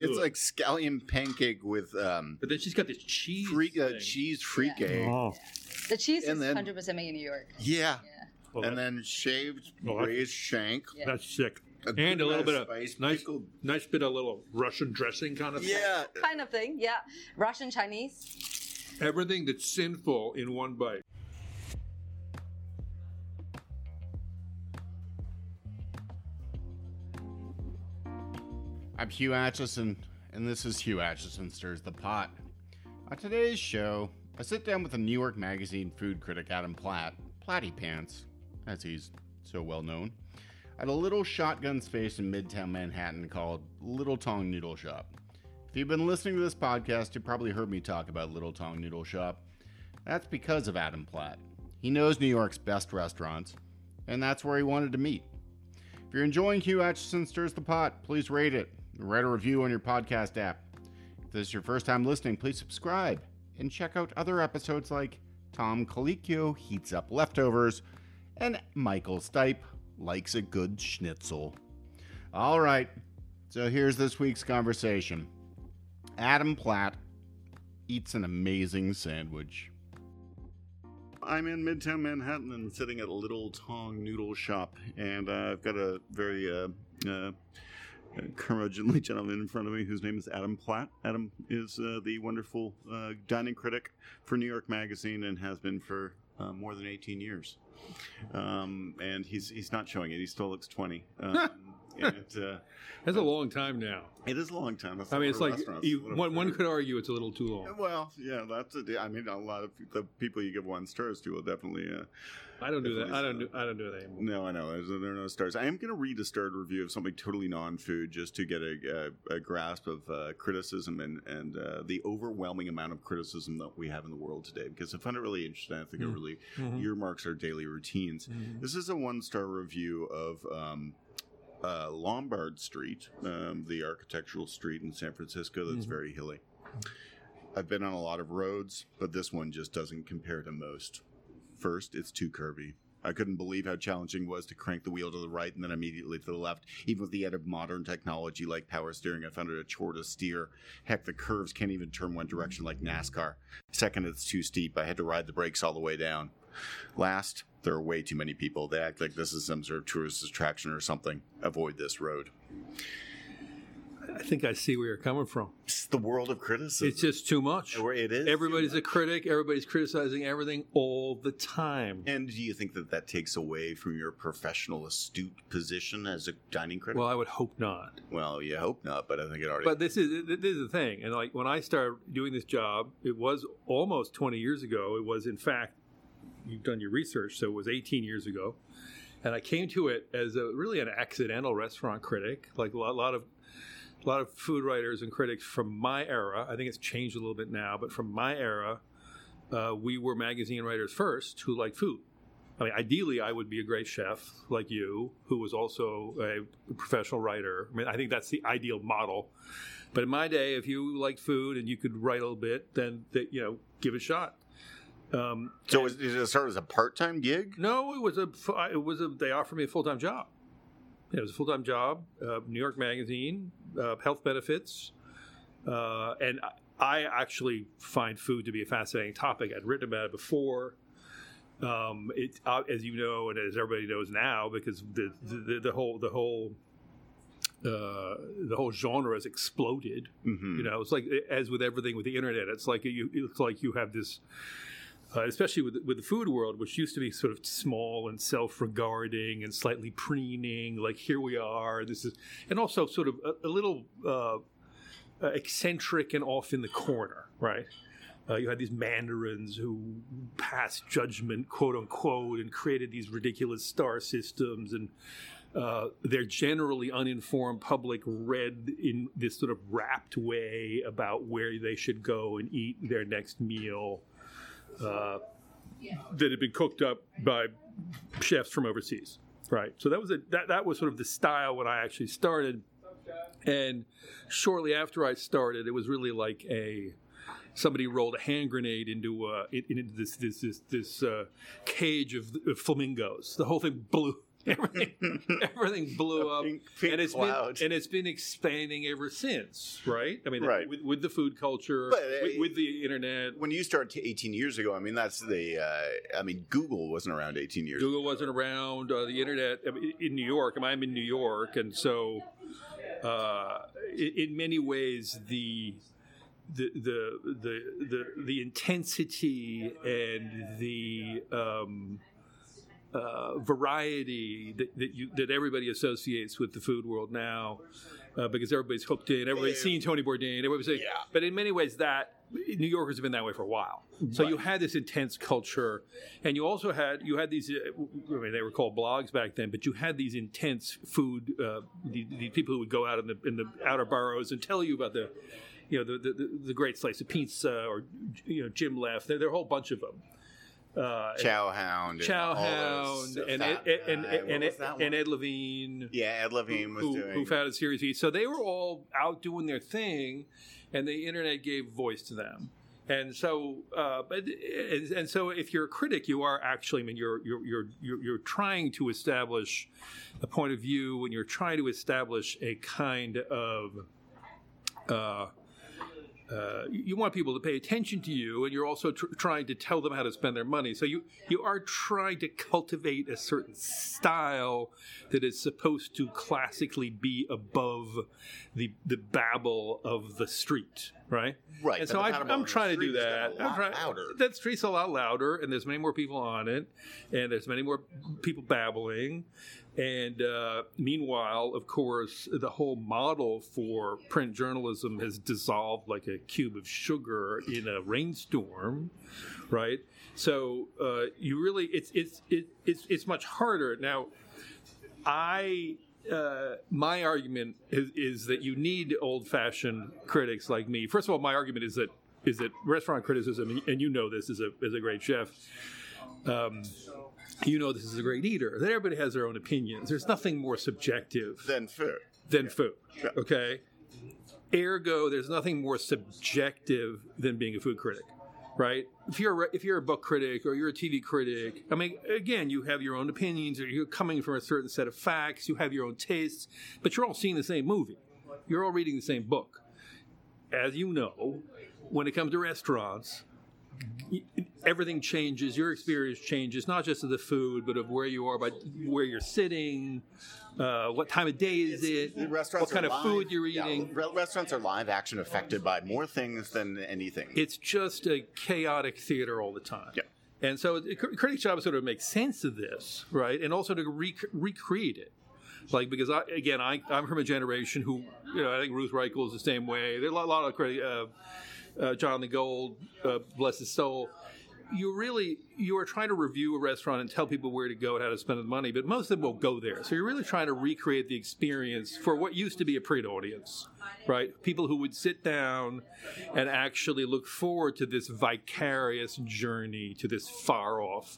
It's Ugh. like scallion pancake with um, But then she's got this cheese. freak, uh, thing. cheese freak Yeah. egg. Oh, The cheese And is then- 100% made in New York. Yeah. Yeah. well, and that- then shaved Well, that- raised shank. Yeah. that's sick. good And a little amount bit of spice, nice, pickled- nice bit of little Russian dressing kind of. thing. Yeah. Kind of thing, yeah. Russian Chinese. Everything that's sinful in one bite. I'm Hugh Acheson, and this is Hugh Acheson Stirs the Pot. On today's show, I sit down with the New York Magazine food critic Adam Platt, Platty Pants, as he's so well known, at a little shotgun space in Midtown Manhattan called Little Tong Noodle Shop. If you've been listening to this podcast, you've probably heard me talk about Little Tong Noodle Shop. That's because of Adam Platt. He knows New York's best restaurants, and that's where he wanted to meet. If you're enjoying Hugh Acheson Stirs the Pot, please rate it. Write a review on your podcast app. If this is your first time listening, please subscribe and check out other episodes like Tom Colicchio heats up leftovers and Michael Stipe likes a good schnitzel. All right, so here's this week's conversation. Adam Platt eats an amazing sandwich. I'm in Midtown Manhattan and sitting at a Little Tong Noodle Shop, and uh, I've got a very uh, uh, curmudgeonly gentleman in front of me whose name is Adam Platt. Adam is uh, the wonderful uh, dining critic for New York Magazine and has been for uh, more than 18 years. Um, and he's he's not showing it. He still looks 20. Um, and, uh, That's a long time now. it is a long time. That's I mean, it's like you, one, one could argue it's a little too long. Well, yeah, that's a. I mean, a lot of the people you give one stars to will definitely. Uh, I don't do that. I don't do. I don't do that anymore. no, I know there are no stars. I am going to read a starred review of something totally non-food just to get a, a, a grasp of uh, criticism and and uh, the overwhelming amount of criticism that we have in the world today. Because I find it really interesting. I think it Mm. really Mhm. earmarks our daily routines. Mhm. This is a one-star review of. Um, uh, Lombard Street, um, the architectural street in San Francisco that's Mhm. very hilly. I've been on a lot of roads, but this one just doesn't compare to most. First, it's too curvy. I couldn't believe how challenging it was to crank the wheel to the right and then immediately to the left. Even with the aid of modern technology like power steering, I found it a chore to steer. Heck, the curves can't even turn one direction like NASCAR. Second, it's too steep. I had to ride the brakes all the way down. Last, there are way too many people. They act like this is some sort of tourist attraction or something. Avoid this road. I think I see where you're coming from. It's the world of criticism. It's just too much. Where it is. Everybody's a critic. Everybody's criticizing everything all the time. And do you think that that takes away from your professional, astute position as a dining critic? Well, I would hope not. Well, you hope not, but I think it already. But this is this is the thing, and like when I started doing this job, it was almost 20 years ago. It was, in fact, you've done your research, so it was 18 years ago, and I came to it as a really an accidental restaurant critic, like a lot, lot of a lot of food writers and critics from my era. I think it's changed a little bit now, but from my era, uh, we were magazine writers first who liked food. I mean, ideally, I would be a great chef like you, who was also a professional writer. I mean, I think that's the ideal model. But in my day, if you liked food and you could write a little bit, then that you know, give it a shot. Um, so is, did it start as a part-time gig? no, it was a it was a they offered me a full time job. It was a full time job, uh, New York Magazine, uh, health benefits, uh, and I actually find food to be a fascinating topic. I'd written about it before. Um, it, uh, as you know, and as everybody knows now, because the the, the whole the whole uh, the whole genre has exploded. Mm-hmm. You know, it's like as with everything with the internet, it's like you it's like you have this, uh, especially with with the food world, which used to be sort of small and self-regarding and slightly preening. Like here we are, this is, and also sort of a, a little uh, uh, eccentric and off in the corner, right? Uh, you had these mandarins who passed judgment, quote unquote, and created these ridiculous star systems and uh, their generally uninformed public read in this sort of rapt way about where they should go and eat their next meal uh, that had been cooked up by chefs from overseas. Right. So that was a that, that was sort of the style when I actually started. And shortly after I started, it was really like a somebody rolled a hand grenade into uh, into this this this, this uh, cage of, of flamingos. The whole thing blew everything everything blew up, Pink- pink and it's cloud. been and it's been expanding ever since, right? I mean, Right. with, with the food culture, But, uh, with, with the internet. when you start t- 18 years ago, I mean, that's the. Uh, I mean, Google wasn't around 18 years. Google wasn't around. Uh, the internet I mean, in New York. I mean, I'm in New York, and so uh, in, in many ways the. The, the the the the intensity and the um, uh, variety that, that you that everybody associates with the food world now, uh, because everybody's hooked in, everybody's seen Tony Bourdain, everybody's saying, Yeah. but in many ways that New Yorkers have been that way for a while. So you had this intense culture, and you also had you had these. Uh, I mean, they were called blogs back then, but you had these intense food. Uh, the, the people who would go out in the in the outer boroughs and tell you about the, you know, the the, the great slice of pizza or you know Jim Leff. There, there are a whole bunch of them. Uh, Chow Hound. and Chow all Hound and Ed, and, and, and, was that and one? Ed Levine, Yeah, Ed Levine was who, doing. who founded Serious Eats. So they were all out doing their thing, and the internet gave voice to them. And so, uh, but and, and so, if you're a critic, you are actually. I mean, you're you're you're you're, you're trying to establish a point of view, and you're trying to establish a kind of. Uh, uh, you want people to pay attention to you, and you're also tr- trying to tell them how to spend their money. So you you are trying to cultivate a certain style that is supposed to classically be above the the babble of the street, right? Right, And so I, I'm trying to do that. I'm trying, louder. That street's a lot louder, and there's many more people on it, and there's many more people babbling. And uh, meanwhile, of course, the whole model for print journalism has dissolved like a cube of sugar in a rainstorm, right? So uh, you really, it's it's it, it's it's much harder now. I uh, my argument is, is that you need old-fashioned critics like me. First of all, my argument is that is that restaurant criticism, and you know this as a as a great chef. Um, you know this is a great eater. That everybody has their own opinions. There's nothing more subjective then food. than food. Okay. Ergo, there's nothing more subjective than being a food critic, right? If you're a, if you're a book critic or you're a TV critic, I mean, again, you have your own opinions, or you're coming from a certain set of facts. You have your own tastes, but you're all seeing the same movie. You're all reading the same book. As you know, when it comes to restaurants, everything changes. Your experience changes, not just of the food, but of where you are, but where you're sitting, uh, what time of day is it, The restaurants what kind are of food you're eating. re- restaurants are live action affected by more things than anything. It's just a chaotic theater all the time. Yeah. And so cr- critic's job is sort of make sense of this, right? And also to rec- recreate it. Like, because I, again, I, I'm from a generation who, you know, I think Ruth Reichl is the same way. There are a lot, lot of critics, uh, uh, Jonathan Gold, uh, bless his soul. You really, you are trying to review a restaurant and tell people where to go and how to spend the money, but most of them won't go there. So you're really trying to recreate the experience for what used to be a print audience, right? People who would sit down and actually look forward to this vicarious journey to this far off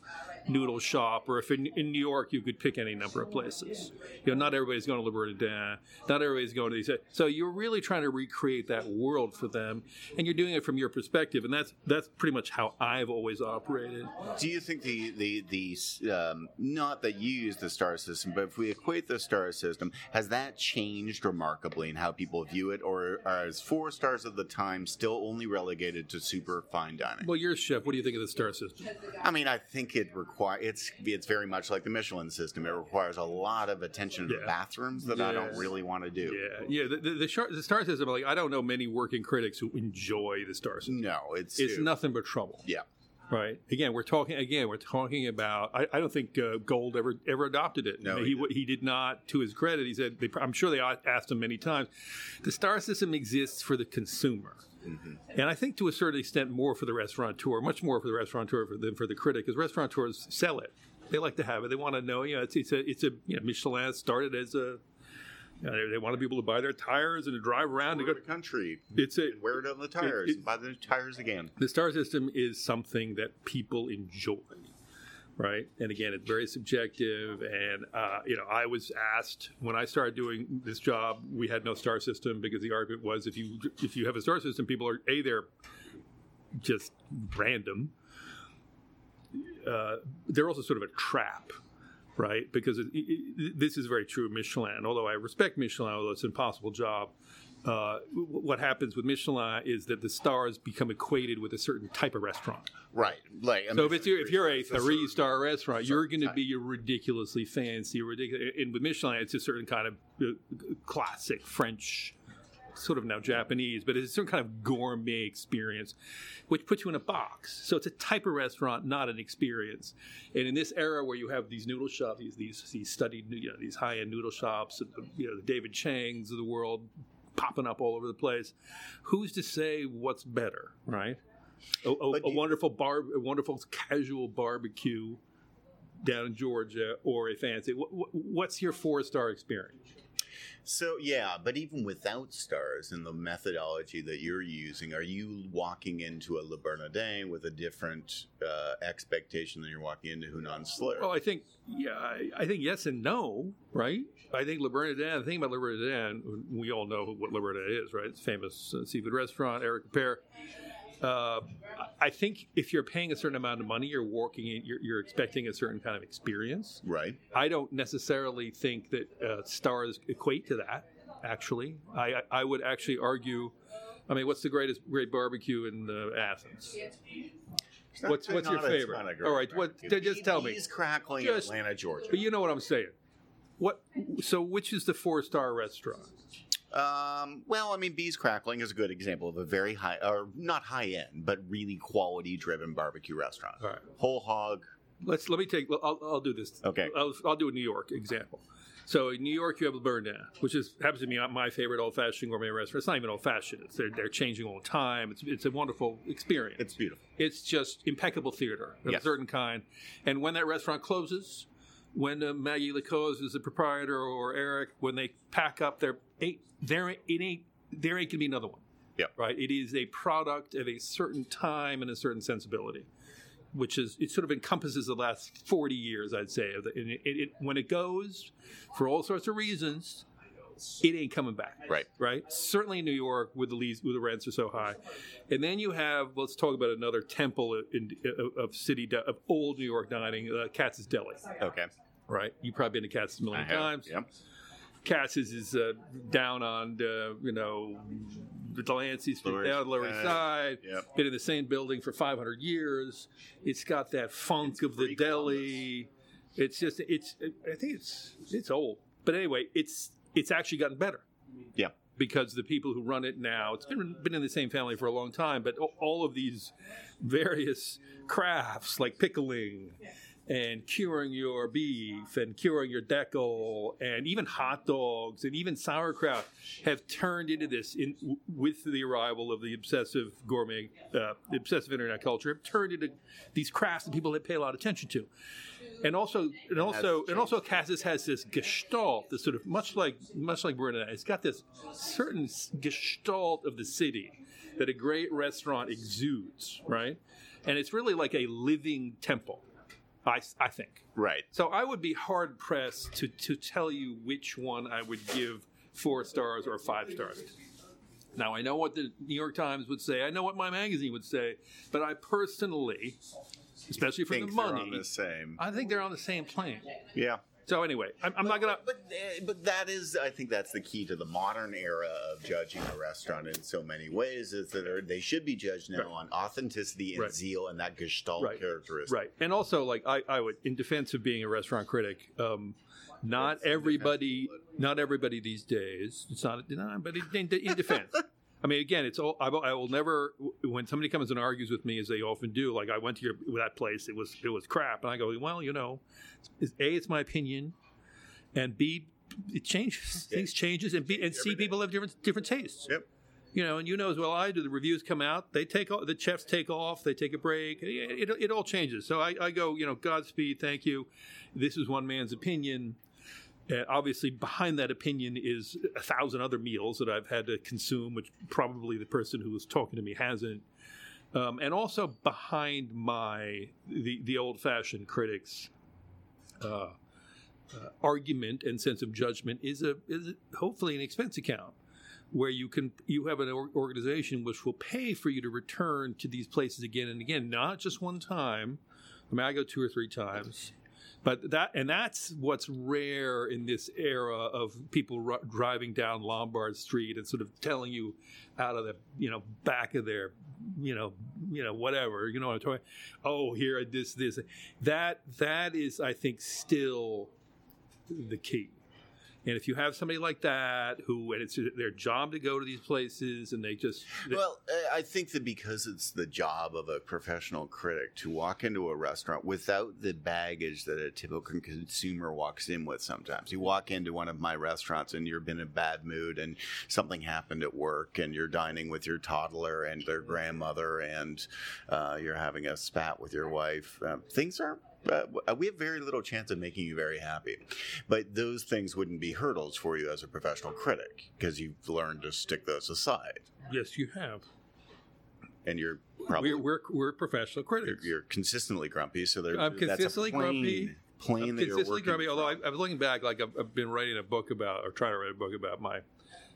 noodle shop, or if in, in New York you could pick any number of places. You know, not everybody's going to Le Bernardin, not everybody's going to these. So you're really trying to recreate that world for them, and you're doing it from your perspective, and that's that's pretty much how I've always operated. Do you think the the the um, not that you use the star system, but if we equate the star system, has that changed remarkably in how people view it, or are is four stars of the time still only relegated to super fine dining? Well, you're a chef. What do you think of the star system? I mean, I think it require it's it's very much like the Michelin system. It requires a lot of attention to Yeah. the bathrooms that I don't really want to do. Yeah, yeah. The, the, the, shar- the star system, like I don't know many working critics who enjoy the star system. No, it's It's too- nothing but trouble. Yeah. Right. Again, we're talking. Again, we're talking about. I, I don't think uh, Gold ever ever adopted it. No, he he he, he did not. To his credit, he said. They, I'm sure they asked him many times. The star system exists for the consumer, Mm-hmm. and I think to a certain extent more for the restaurateur, much more for the restaurateur than for the critic, because restaurateurs sell it. They like to have it. They want to know. You know, it's it's a it's a you know, Michelin started as a. You know, they, they want people to buy their tires and to drive around to Go to the country, It's a and wear it on the tires, it- and buy the tires again. the star system is something that people enjoy right and again it's very subjective and uh, you know i was asked when i started doing this job we had no star system because the argument was if you if you have a star system people are a they're just random uh, they're also sort of a trap right? Because it, it, this is very true of Michelin. Although I respect Michelin, although it's an impossible job. Uh, what happens with Michelin is that the stars become equated with a certain type of restaurant. Right. Like So if it's your, if you're a three star restaurant, you're going to be a ridiculously fancy, ridiculous. And with Michelin, it's a certain kind of uh, classic French, sort of now Japanese, but it's a certain kind of gourmet experience, which puts you in a box. So it's a type of restaurant, not an experience. And in this era where you have these noodle shops, these these, these studied, you know, these high end noodle shops, you know, the David Chang's of the world popping up all over the place, who's to say what's better, right? A, a, a wonderful bar, a wonderful casual barbecue down in Georgia, or a fancy. What, what's your four star experience? So yeah, but even without stars and the methodology that you're using, are you walking into a Le Bernardin with a different uh, expectation than you're walking into Hunan Slurp? Well, I think yeah, I, I think yes and no, right? I think Le Bernardin. The thing about Le Bernardin, we all know what Le Bernardin is, right? It's famous uh, seafood restaurant, Eric Ripert. Uh, I think if you're paying a certain amount of money, you're working, in, you're, you're expecting a certain kind of experience. right. I don't necessarily think that uh, stars equate to that. Actually, I, I would actually argue. I mean, what's the greatest great barbecue in uh, Athens? What's- what's your favorite? All right, what- barbecue. just tell me. Bees crackling Just- Atlanta, Georgia. But you know what I'm saying. What? So, which is the four star restaurant? Um, well, I mean, Bees Crackling is a good example of a very high, or not high end, but really quality driven barbecue restaurant. All right. Whole hog. Let's let me take. I'll, I'll do this. Okay. I'll, I'll do a New York example. So in New York, you have Le Bernardin, which is happens to be my favorite old fashioned gourmet restaurant. It's not even old fashioned. It's they're, they're changing all the time. It's it's a wonderful experience. It's beautiful. It's just impeccable theater of Yes. a certain kind. And when that restaurant closes, when uh, Maguy Le Coze is the proprietor or Eric, when they pack up, there ain't there it ain't there ain't gonna be another one. Yeah. Right. It is a product of a certain time and a certain sensibility, which is it sort of encompasses the last forty years, I'd say. And it, it, when it goes, for all sorts of reasons, it ain't coming back Right. right? Certainly in New York, with the lease, with the rents are so high, and then you have let's talk about another temple in, of, of city of old New York dining, uh, Katz's Deli, Okay. right? You've probably been to Katz's a million have. times. Yep. Katz's is uh, down on uh, you know the Delancey Street, down the Lower East Side. Yep. Been in the same building for 500 years. It's got that funk It's of the deli. It's just it's I think it's it's old, but anyway, it's it's actually gotten better Yeah. because the people who run it now, it's been been in the same family for a long time, but all of these various crafts like pickling and curing your beef and curing your deckle and even hot dogs and even sauerkraut have turned into this in with the arrival of the obsessive gourmet uh, the obsessive internet culture have turned into these crafts that people that pay a lot of attention to and also and also and also Katz's has this gestalt, this sort of much like much like Bruno, it's got this certain gestalt of the city that a great restaurant exudes, right? And it's really like a living temple, I, I think. Right. So I would be hard pressed to to tell you which one I would give four stars or five stars. Now I know what the New York Times would say. I know what my magazine would say, but I personally, especially for the they're on money, the same. I think they're on the same plane. Yeah. So anyway, I'm, I'm not gonna. But uh, but that is, I think that's the key to the modern era of judging a restaurant in so many ways. Is that they're- should be judged now Right. on authenticity and Right. zeal and that gestalt Right. characteristic. Right, and also like I, I would, in defense of being a restaurant critic, um, not That's everybody, not everybody these days. It's not, no, but in, in, in defense. I mean, again, it's all. I will, I will never. When somebody comes and argues with me, as they often do, like I went to your that place, it was it was crap, and I go, well, you know, it's, a, it's my opinion, and b, it changes. Things changes, and b, and c, Every people have different different tastes. Yep. You know, and you know as well I do. The reviews come out. They take off. The chefs take off. They take a break. It, it, it all changes. So I, I go, you know, Godspeed. Thank you. This is one man's opinion. Uh, obviously, behind that opinion is a thousand other meals that I've had to consume, which probably the person who was talking to me hasn't. Um, and also behind my the the old fashioned critics. Uh, uh, argument and sense of judgment is a is hopefully an expense account where you can you have an or- organization which will pay for you to return to these places again and again, not just one time. I mean, I go two or three times, But that and that's what's rare in this era of people ru- driving down Lombard Street and sort of telling you out of the you know back of their you know you know whatever you know what I'm talking. Oh, here this this that that is I think still the key. And if you have somebody like that who, and it's their job to go to these places, and they just Well, uh, I think that because it's the job of a professional critic to walk into a restaurant without the baggage that a typical consumer walks in with sometimes. You walk into one of my restaurants and you've been in a bad mood and something happened at work and you're dining with your toddler and their grandmother and uh, you're having a spat with your wife. Uh, things are uh, we have very little chance of making you very happy. But those things wouldn't be hurdles for you as a professional critic because you've learned to stick those aside. yes, you have. And you're probably We're, we're we're professional you're, critics. you're consistently grumpy, so they're, I'm that's a consistently grumpy. Plane I'm that you're consistently grumpy. Although I. I was looking back, like I've, I've been writing a book about, or trying to write a book about my,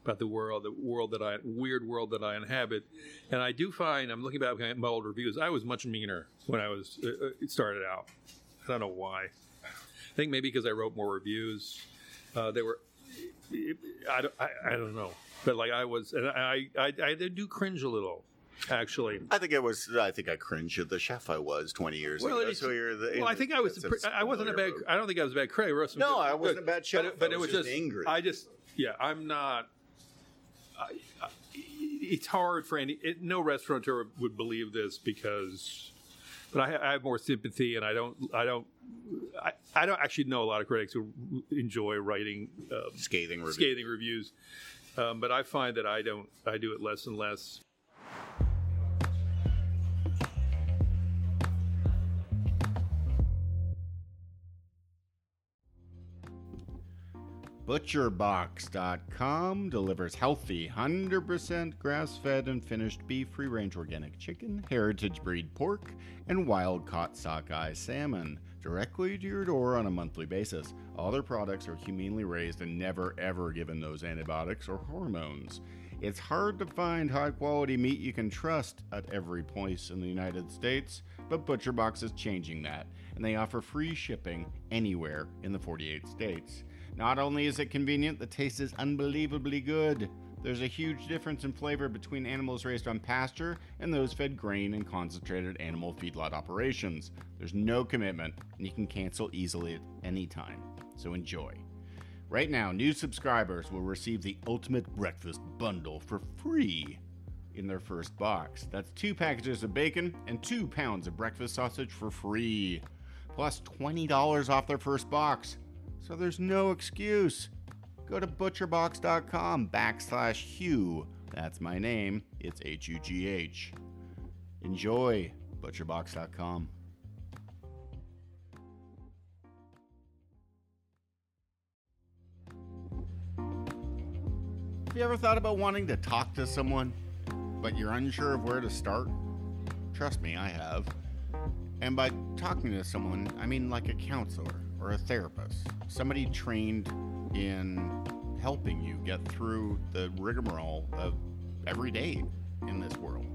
about the world, the world that I, weird world that I inhabit, and I do find I'm looking back at my old reviews. I was much meaner when I was uh, uh, started out. I don't know why. I think maybe because I wrote more reviews. Uh, they were, I don't, I, I don't know, but like I was, and I, I, I did do cringe a little, actually. I think I was. I think I cringed at the chef I was 20 years Well, ago. So you're the. Well, I think I was. I wasn't a bad. I don't think I was a bad critic. No, good- I wasn't a bad chef. But, it- but I it was was just just angry. I just, yeah, I'm not. It's hard for any. It, no restaurateur would believe this because, but I, ha- I have more sympathy, and I don't. I don't. I, I don't actually know a lot of critics who enjoy writing uh, Scathing review. scathing reviews, um, but I find that I don't. I do it less and less. ButcherBox.com delivers healthy, 100% grass fed and finished beef, free range organic chicken, heritage breed pork, and wild caught sockeye salmon directly to your door on a monthly basis. All their products are humanely raised and never ever given those antibiotics or hormones. It's hard to find high quality meat you can trust at every place in the United States, but ButcherBox is changing that, and they offer free shipping anywhere in the 48 states. Not only is it convenient, the taste is unbelievably good. There's a huge difference in flavor between animals raised on pasture and those fed grain and concentrated animal feedlot operations. There's no commitment, and you can cancel easily at any time. So enjoy. Right now, new subscribers will receive the Ultimate Breakfast Bundle for free in their first box. That's two packages of bacon and two pounds of breakfast sausage for free, plus $20 off their first box. So there's no excuse. Go to butcherbox.com backslash Hugh. That's my name. It's H U G H. Enjoy butcherbox.com. Have you ever thought about wanting to talk to someone, but you're unsure of where to start? Trust me, I have. And by talking to someone, I mean like a counselor or a therapist, somebody trained in helping you get through the rigmarole of every day in this world.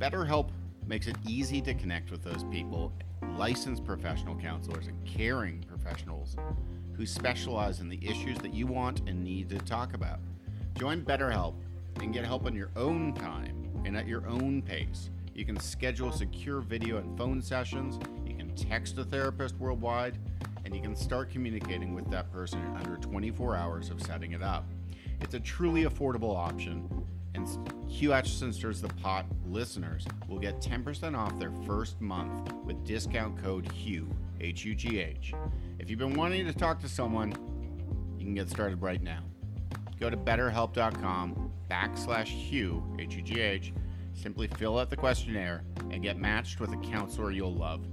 BetterHelp makes it easy to connect with those people, licensed professional counselors and caring professionals who specialize in the issues that you want and need to talk about. Join BetterHelp and get help on your own time and at your own pace. You can schedule secure video and phone sessions, you can text a therapist worldwide, and you can start communicating with that person in under 24 hours of setting it up. It's a truly affordable option, and Hugh Acheson Stirs the Pot listeners will get 10% off their first month with discount code HUGH, H U G H. If you've been wanting to talk to someone, you can get started right now. Go to betterhelp.com backslash Hugh, H U G H. Simply fill out the questionnaire and get matched with a counselor you'll love.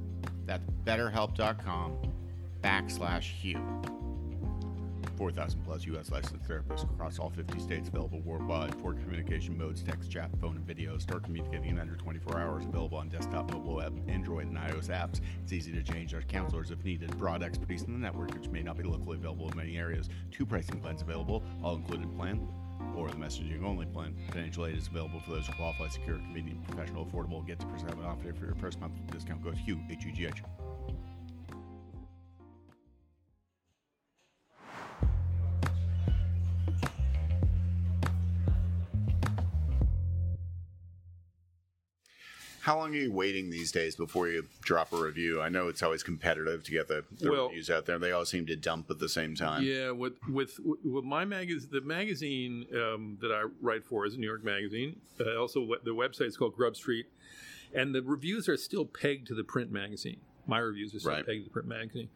That's betterhelp.com backslash Hugh. 4,000 plus U.S. licensed therapists across all 50 states available worldwide. Four communication modes text, chat, phone, and video. Start communicating in under 24 hours. Available on desktop, mobile web, Android, and iOS apps. It's easy to change our counselors if needed. Broad expertise in the network, which may not be locally available in many areas. Two pricing plans available, all included plan or the messaging only plan. Financial aid is available for those who qualify, secure, convenient, professional, affordable. Get to percent off for your first month. Discount code HUGH, H-U-G-H. How long are you waiting these days before you drop a review? I know it's always competitive to get the, the Well- reviews out there. They all seem to dump at the same time. Yeah, with with with my magazine, the magazine um, that I write for is New York Magazine. Uh, also, the website is called Grub Street, and the reviews are still pegged to the print magazine. My reviews are still Right. pegged to the print magazine,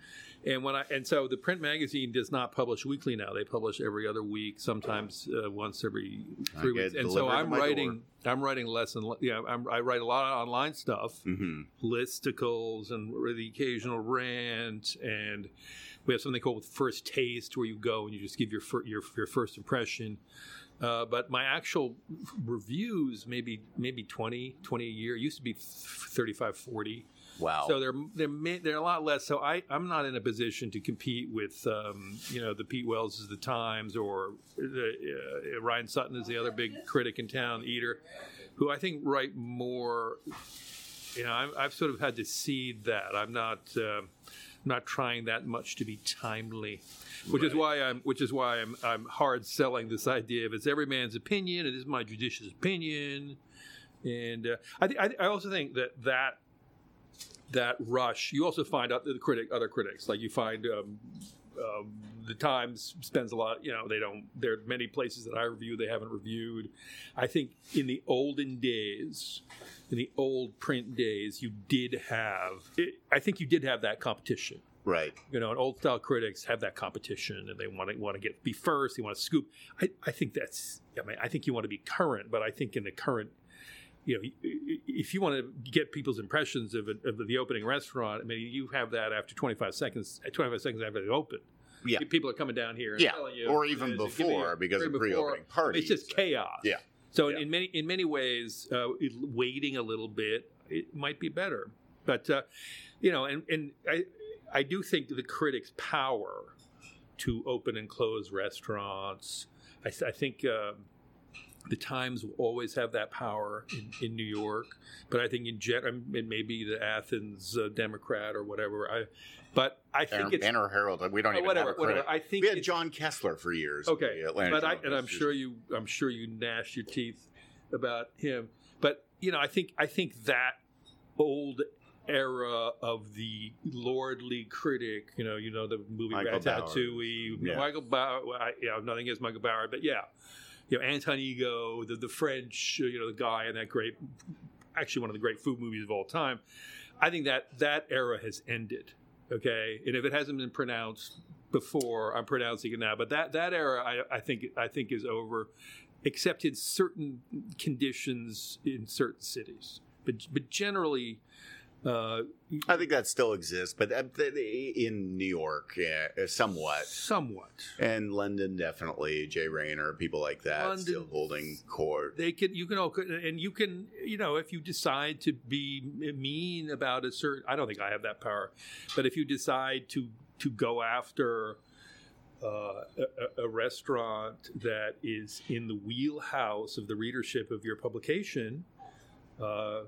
and when I and so the print magazine does not publish weekly now. They publish every other week, sometimes uh, once every three weeks. And so I'm writing. I'm writing less and le- yeah. I'm, I write a lot of online stuff hmm listicles and the occasional rant and we have something called first taste where you go and you just give your fir- your, your first impression uh, but my actual reviews maybe maybe 20 20 a year It used to be 35 40 Wow. so they're they're ma- they're a lot less. So I I'm not in a position to compete with um, you know the Pete Wells is the Times or the, uh, Ryan Sutton is the other big critic in town, Eater, who I think write more. You know, I'm, I've sort of had to seed that. I'm not uh, not trying that much to be timely, which is why I'm which is why I'm I'm hard selling this idea of it's every man's opinion. It is my judicious opinion, and uh, I, th- I I also think that that that rush. You also find out the critic, other critics, like you find um, um, the Times spends a lot. You know, they don't. There are many places that I review they haven't reviewed. I think in the olden days, in the old print days, you did have. It, I think you did have that competition. right. You know, and old style critics have that competition, and they want to want to get be first. They want to scoop. I, I think that's. I mean, I think you want to be current, but I think in the current, you know, if you want to get people's impressions of, it, of the opening restaurant, I mean, you have that after 25 seconds. 25 seconds after they open. Yeah. people are coming down here. And Yeah, telling you, or even you know, before a- because of before. pre-opening party, It's just chaos. Yeah. So Yeah. in many in many ways, uh, waiting a little bit it might be better. But uh, you know, and and I I do think the critics' power to open and close restaurants. I, I think. um the Times will always have that power in, in New York, but I think in general, it may be the Athens uh, Democrat or whatever. I, but I think Banner, it's Banner Herald. We don't oh, even whatever, have a whatever. I think we had John Kessler for years. Okay, but I, and I'm sure you, I'm sure you gnash your teeth about him. But you know, I think I think that old era of the lordly critic, you know, you know the movie Michael Ratatouille, Yeah. Michael Bauer. I, know, nothing against Michael Bauer, but yeah, you know, Anton Ego, the the French, uh, you know, the guy in that great, actually one of the great food movies of all time. I think that that era has ended. Okay, and if it hasn't been pronounced before, I'm pronouncing it now. But that that era, I, I think I think is over, except in certain conditions in certain cities. But but generally, uh, I think that still exists, but uh, in New York, yeah, uh, somewhat. somewhat And London, definitely. Jay Rayner, people like that, London- still holding court. they can you can all and you can you know if you decide to be mean about a certain I don't think I have that power, but if you decide to to go after. Uh, a, a restaurant that is in the wheelhouse of the readership of your publication, uh,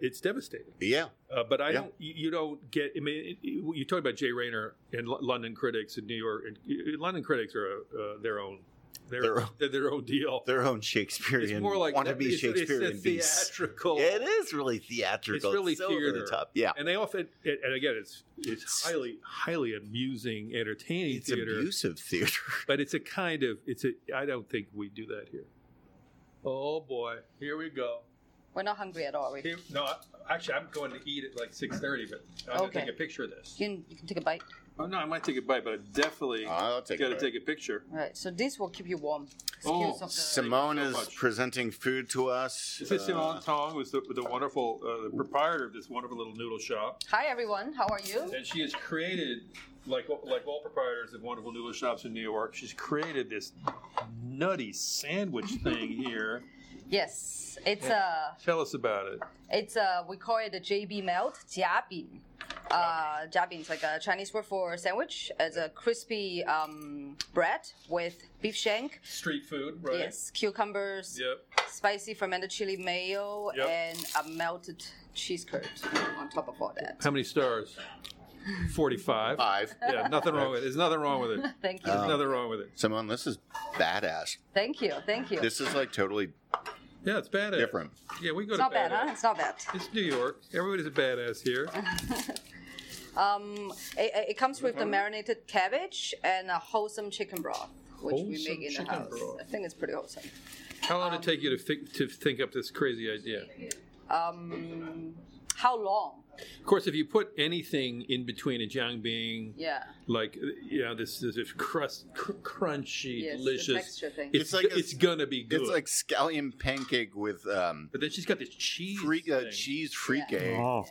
it's devastating. Yeah, Uh, but I Yeah. don't. You you don't get. I mean, it- you talk about Jay Rayner and L- London critics in New York. And uh, London critics are uh, their own. Their, Their their, their own deal. their own Shakespearean. It's more like want to be it's- Shakespearean It's theatrical. It is really theatrical. It's really so over the theater. top. Yeah, And they often, and and again, it's it's highly highly amusing, entertaining it's theater. abusive theater. But it's a kind of it's a. I don't think we do that here. Oh boy, here we go. We're not hungry at all. Right? Here, no, I- actually, I'm going to eat at like six thirty, but I'm Okay. gonna take a picture of this. You can, you can take a bite. Oh no, I might take a bite, but I definitely I'll take got to it. take a picture. All right. So this will keep you warm. Oh, Excuse of the- Simone is so much. presenting food to us. This is Uh, Simone Tong, who's the, the wonderful uh, the proprietor of this wonderful little noodle shop, Hi everyone. How are you? and she has created, like like all proprietors of wonderful noodle shops in New York, she's created this nutty sandwich thing here. Yes, it's a. Tell us about it. It's a. We call it a JB melt, jianbing. Uh, jianbing is like a Chinese word for sandwich. It's a crispy um, bread with beef shank. Street food, right? Yes, cucumbers. Yep. Spicy fermented chili mayo Yep. and a melted cheese curd on top of all that. How many stars? Forty-five. Five. Yeah, nothing wrong with it. There's nothing wrong with it. Thank you. There's Um, nothing wrong with it. Simone, this is badass. Thank you. Thank you. This is like totally Yeah, it's badass. Different. Yeah, we go It's to not bad, badass. huh? It's not bad. It's New York. Everybody's a badass here. Um, it, it comes with the marinated cabbage and a wholesome chicken broth, which we Wholesome make in the chicken house. broth. I think it's pretty wholesome. How long did it take you to think, to think up this crazy idea? Um, how long? Of course, if you put anything in between a jianbing, Yeah. like you know, this this is crust, cr- crunchy, Yes, the delicious. texture thing. It's, It's like go- a- it's gonna be good. It's like scallion pancake with um, but then she's got this cheese. freak, uh, cheese freak Yeah. egg. Oh,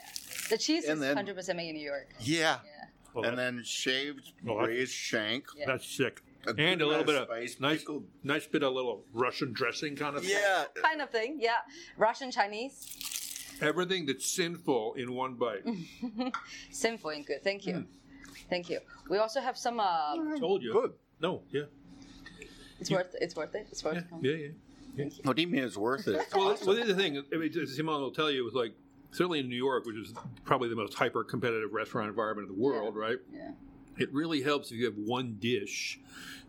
The cheese And is 100% made in New York. Yeah. Yeah. well, And then shaved Well, that- shank. Yeah. that's sick. A and a little bit of of spice, nice, pickled- nice bit of little Russian dressing kind of thing. Yeah. Kind of thing, yeah. Russian Chinese. Everything that's sinful in one bite. Sinful and good. Thank you. Hmm. Thank you. We also have some. Uh, Told you. Good. No, yeah, it's worth. It's worth it. It's worth yeah, it. yeah, yeah. What do you mean it's worth it? Well, that's- well, the other thing, I mean, Simon will tell you, it was like certainly in New York, which is probably the most hyper competitive restaurant environment in the world, right? Yeah. It really helps if you have one dish,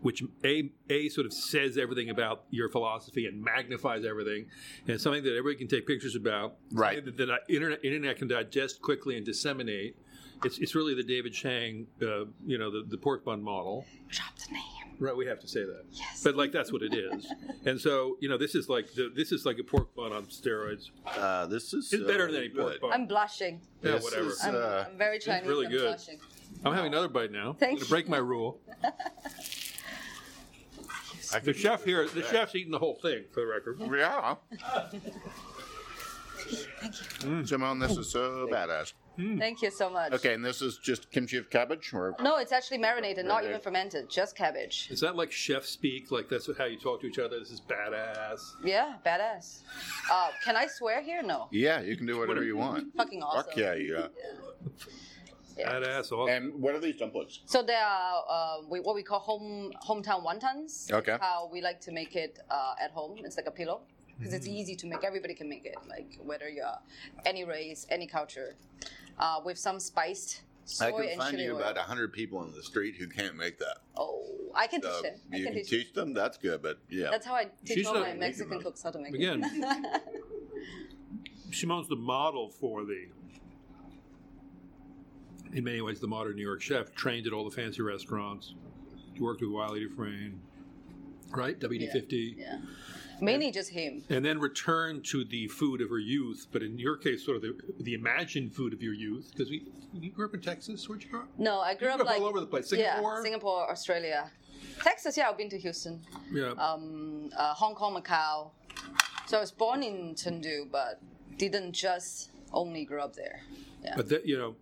which a a sort of says everything about your philosophy and magnifies everything, and something that everybody can take pictures about, Right. something That, that internet internet can digest quickly and disseminate. It's, it's really the David Chang, uh, you know, the, the pork bun model. Drop the name. Right, we have to say that. Yes. But like that's what it is, and so you know this is like the, this is like a pork bun on steroids. Uh, this is It's better than any pork bun. I'm blushing. yeah, This whatever. is, I'm, uh, I'm very Chinese. it's really I'm good. blushing. I'm having another bite now. Thank I'm gonna break my rule. I The could- chef here, the chef's eating the whole thing for the record. Yeah. Simone, this is so badass. Thank you so much. Okay, and this is just kimchi with cabbage, or No, it's actually marinated, not even fermented, just cabbage. Is that like chef speak? Like that's how you talk to each other? This is badass. Yeah, badass. Uh, can I swear here? No. yeah, you can do whatever you want. Fucking awesome. Fuck yeah, yeah. Yeah. Badass. Awesome. And what are these dumplings? So they are uh, we, what we call home hometown wontons. Okay. It's how we like to make it uh, at home. It's like a pillow because Mm. it's easy to make. Everybody can make it, like whether you're any race, any culture, uh, with some spiced soy I can and find chili you oil. about a hundred people in the street who can't make that. Oh, I can teach So them. I you can can teach. teach them. That's good, but yeah, That's how I teach She's all not- my Mexican cooks how to make Again. it. Simone's the model for the, in many ways, the modern New York chef. Trained at all the fancy restaurants. Worked with Wylie Dufresne, right? WD fifty. yeah. Mainly just him. and then returned to the food of her youth, but in your case, sort of the, the imagined food of your youth, because we you grew up in Texas. Where'd you grow up? No, I grew up grew up like all over the place. Singapore? Yeah, Singapore, Australia, Texas. Yeah, I've been to Houston. Yeah, um, uh, Hong Kong, Macau. So I was born in Chengdu, but didn't just only grow up there. Yeah. but that you know,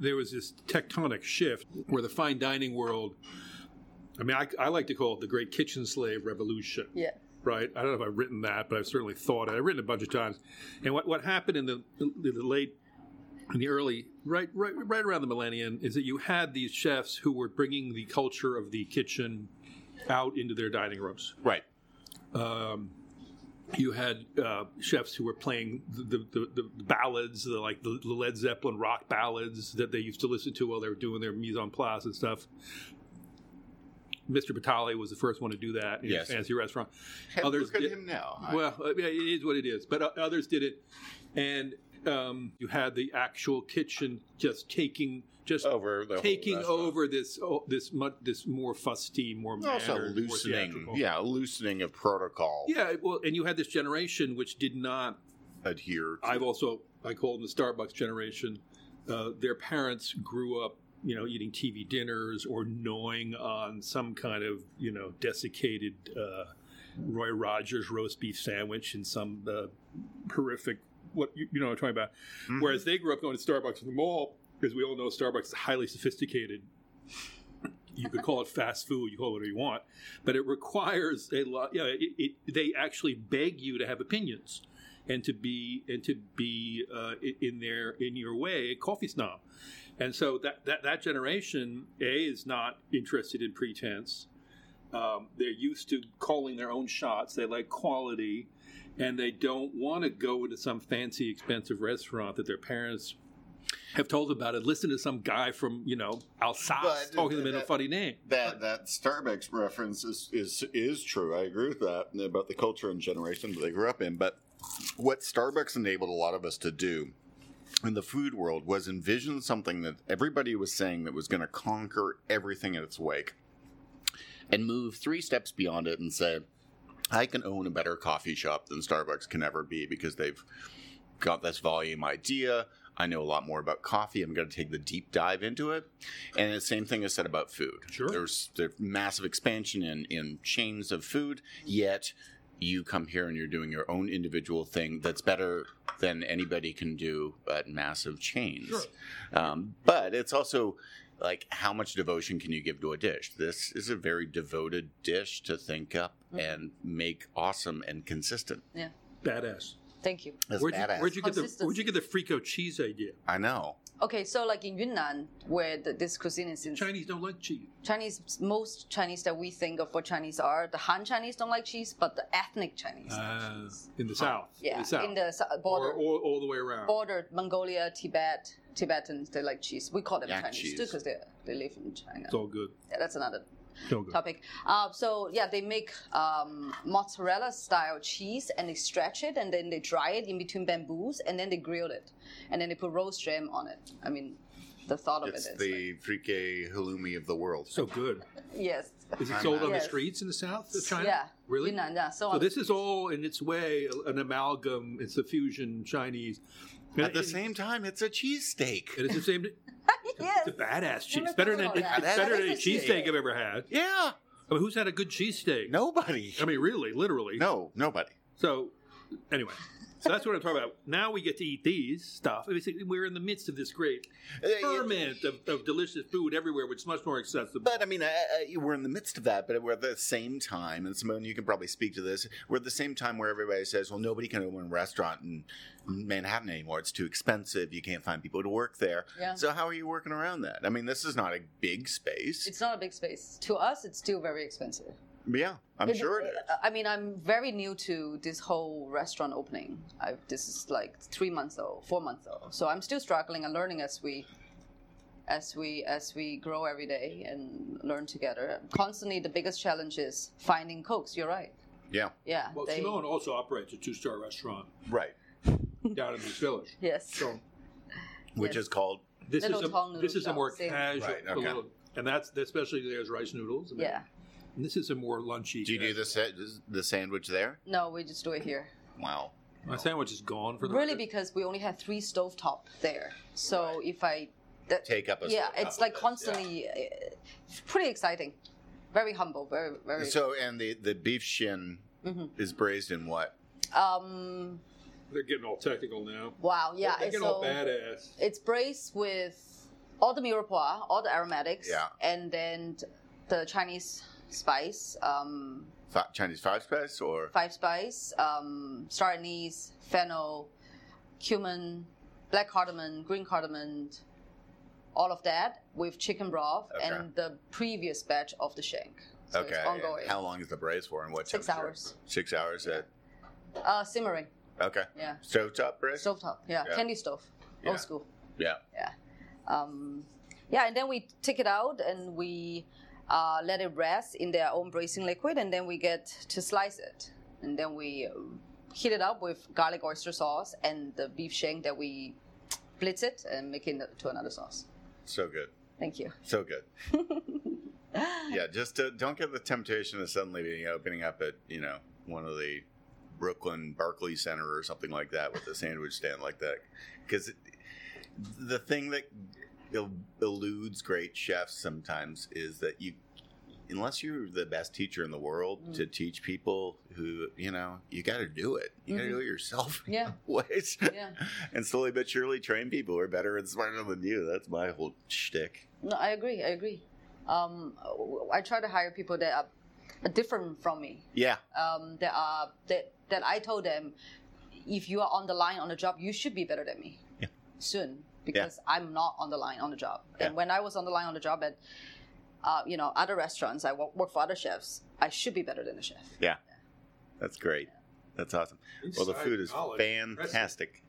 there was this tectonic shift where the fine dining world. I mean, I, I like to call it the Great Kitchen Slave Revolution. yeah. right? I don't know if I've written that, but I've certainly thought it. I've written it a bunch of times. And what, what happened in the, in the late, in the early, right, right, right around the millennium, is that you had these chefs who were bringing the culture of the kitchen out into their dining rooms. Right. Um, you had uh, chefs who were playing the, the, the, the ballads, the, like the, the Led Zeppelin rock ballads that they used to listen to while they were doing their mise en place and stuff. Mr. Batali was the first one to do that in Yes. a fancy restaurant. Hey, Others look at did- him now. Well, uh, yeah, it is what it is. But uh, others did it, and um, you had the actual kitchen just taking, just over the taking over this, oh, this, mu- this more fusty, more Also mannered, more loosening, theatrical. yeah, loosening of protocol. yeah. Well, and you had this generation which did not. Adhere. To. I've also I call them the Starbucks generation. Uh, their parents grew up, you know, eating TV dinners or gnawing on some kind of, you know, desiccated uh, Roy Rogers roast beef sandwich in some uh, horrific, what you, know what I'm talking about. Mhm. Whereas they grew up going to Starbucks in the mall, because we all know Starbucks is highly sophisticated. You could call it fast food, you call it whatever you want, but it requires a lot. Yeah, it, it, they actually beg you to have opinions and to be and to be uh, in their in your way a coffee snob. And so that, that, that generation, A, is not interested in pretense. Um, they're used to calling their own shots. They like quality, and they don't want to go into some fancy, expensive restaurant that their parents have told about it. Listen to some guy from you know Alsace talking to them in a funny name. That that Starbucks reference is, is is true. I agree with that about the culture and generation that they grew up in. But what Starbucks enabled a lot of us to do in the food world was envision something that everybody was saying that was going to conquer everything in its wake, and move three steps beyond it and say, I can own a better coffee shop than Starbucks can ever be because they've got this volume idea. I know a lot more about coffee. I'm going to take the deep dive into it. And the same thing is said about food. Sure. There's there's massive expansion in, in chains of food, yet you come here and you're doing your own individual thing that's better than anybody can do at massive chains. Sure. Um, but it's also like how much devotion can you give to a dish? This is a very devoted dish to think up and make awesome and consistent. Yeah. Badass. Thank you. That's Where'd you, badass. where'd you get the Where'd you get the frico cheese idea? I know. Okay, so like in Yunnan, where the, this cuisine is in Chinese don't like cheese. Chinese, most Chinese that we think of for Chinese are the Han Chinese don't like cheese, but the ethnic Chinese. like Uh, cheese. in the south. Yeah, the south. in the sou- or, border, or all the way around. border Mongolia, Tibet, Tibetans they like cheese. We call them Yak Chinese cheese. too because they they live in China. It's all good. Yeah, that's another It's all good. Topic. Uh, so yeah, they make um, mozzarella style cheese and they stretch it and then they dry it in between bamboos and then they grill it and then they put roast jam on it. I mean, the thought of It's it is the frico halloumi of the world. So good. yes, Is it sold not- on the streets in the south of China? yeah, Really? Yunnan, yeah. So, So this is all in its way an amalgam. It's a fusion Chinese. And At the it- same time, it's a cheesesteak. And It is the same. yes. It's a badass cheese. Never Better than it's that. better than a is a cheesesteak. I've ever had. Yeah. I mean, who's had a good cheesesteak? Nobody. I mean, really, literally. No, nobody. So, anyway, so that's what I'm talking about. Now we get to eat these stuff. I we're in the midst of this great uh, ferment of, of delicious food everywhere, which is much more accessible. But I mean, I, I, we're in the midst of that, but we're at the same time, and Simone, you can probably speak to this. We're at the same time where everybody says, "Well, nobody can open a restaurant in Manhattan anymore. It's too expensive. You can't find people to work there." Yeah. So how are you working around that? I mean, this is not a big space. It's not a big space. To us, it's still very expensive. Yeah, I'm It- sure it is. Uh, I mean, I'm very new to this whole restaurant opening. i this is like three months old, four months old. So I'm still struggling and learning as we, as we as we grow every day and learn together. Constantly, the biggest challenge is finding cooks. You're right. Yeah, Yeah. well, they- Simone also operates a two-star restaurant right. down in this village. Yes. So Which Yes. is called this Little is a this is a more casual, Right, a okay. little, and that's especially there's rice noodles. And Yeah. And this is a more lunchy. Do you do the sa- the sandwich there? No, we just do it here. Wow. My sandwich is gone for the Really, record. because we only have three stovetop there. So if I that, Take up a yeah, stovetop it's like of this, constantly uh, pretty exciting. Very humble. Very very. So and the the beef shin Mhm. is braised in what? um. they're getting all technical now. Wow. Yeah. they're getting so all badass. it's braised with all the mirepoix, all the aromatics, Yeah. and then the Chinese spice, um, Fi- Chinese five spice or five spice, um, star anise, fennel, cumin, black cardamom, green cardamom, all of that with chicken broth Okay. and the previous batch of the shank. So okay. it's ongoing. How long is the braise for, and what Six hours. Six hours at Uh, simmering. okay. Yeah. Stovetop braise. Stovetop. Yeah. Yeah. Candy stove. Yeah. Old school. yeah. Yeah. Um, yeah, and then we take it out and we uh, let it rest in their own bracing liquid, and then we get to slice it. And then we heat it up with garlic oyster sauce and the beef shank that we blitz it and make it to another sauce. So good. Thank you. So good. yeah. Just uh, don't get the temptation of suddenly being opening up at you know one of the Brooklyn Barclay Center or something like that with a sandwich stand like that, because the thing that eludes great chefs sometimes is that you unless you're the best teacher in the world Mm. to teach people who you know you got to do it you got to do it yourself Yeah. ways Yeah. and slowly but surely train people who are better and smarter than you that's my whole shtick No, I agree. I agree. Um, I try to hire people that are different from me. yeah um, that are that that I told them, if you are on the line on the job, you should be better than me. Yeah. Soon, because I'm not on the line on the job. And Yeah. when I was on the line on the job at, uh, you know, other restaurants, I work, work for other chefs. I should be better than a chef. yeah that's great that's awesome well the food is knowledge. fantastic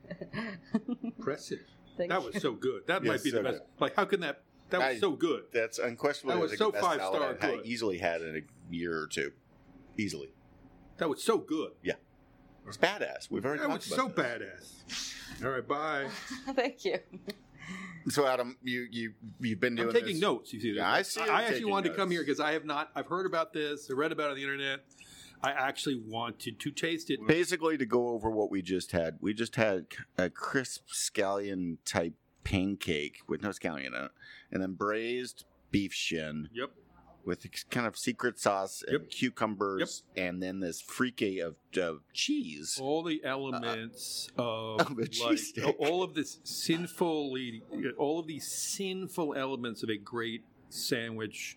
Impressive. Thank That you. was so good. That Yeah, might be so the best. good. Like, how can that? That was I- so good. That's unquestionably That was the so best five-star salad I've had- easily had in a year or two. Easily. That was so good. Yeah. It's badass. We've already That talked was so this. badass. All right, bye. Thank you. So Adam, you you you've been doing I'm taking this- notes. You see, Yeah, I see you I actually taking wanted to come here because I have not. I've heard about this. I read about it on the internet. I actually wanted to taste it. Basically, to go over what we just had, we just had a crisp scallion type pancake with no scallion in it, and then braised beef shin Yep. With kind of secret sauce and Yep. cucumbers, and then this frico of, of cheese. all the uh, uh, elements of of a like, all of this sinfully all of these sinful elements of a great sandwich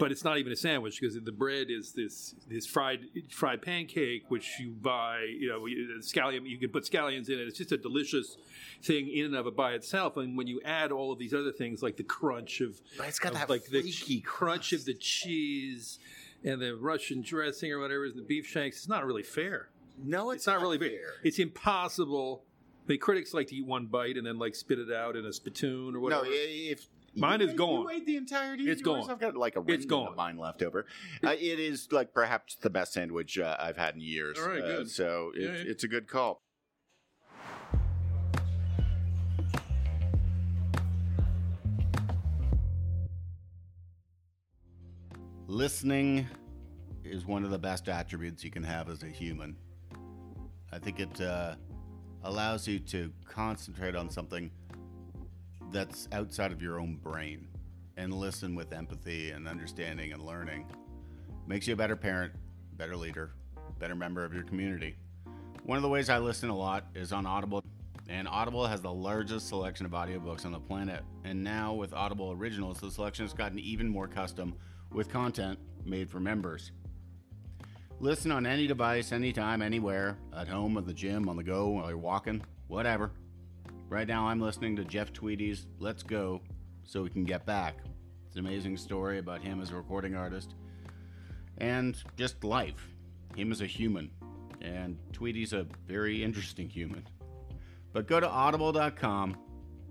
but it's not even a sandwich because the bread is this this fried fried pancake which you buy you know scallion you can put scallions in it it's just a delicious thing in and of it by itself and when you add all of these other things like the crunch of But it's got of, that like the crunch of the cheese and the Russian dressing or whatever is the beef shanks. It's not really fair. No, It's not really fair. It's impossible. The critics like to eat one bite and then like spit it out in a spittoon or whatever. No, if Mine is ate- gone. You ate the entirety. of It's yours? gone. I've got like a It's remnant gone. of mine left over. Uh, it is like perhaps the best sandwich uh, I've had in years. All right, Uh, good. so Yeah, it's, yeah. it's a good call. Listening is one of the best attributes you can have as a human. I think it uh, allows you to concentrate on something that's outside of your own brain and listen with empathy and understanding and learning. Makes you a better parent, better leader, better member of your community. One of the ways I listen a lot is on Audible, and Audible has the largest selection of audiobooks on the planet. And now with Audible Originals, the selection has gotten even more custom with content made for members. Listen on any device, anytime, anywhere, at home, at the gym, on the go, while you're walking, whatever. Right now, I'm listening to Jeff Tweedy's Let's Go So We Can Get Back. It's an amazing story about him as a recording artist and just life. Him as a human. And Tweedy's a very interesting human. But go to audible.com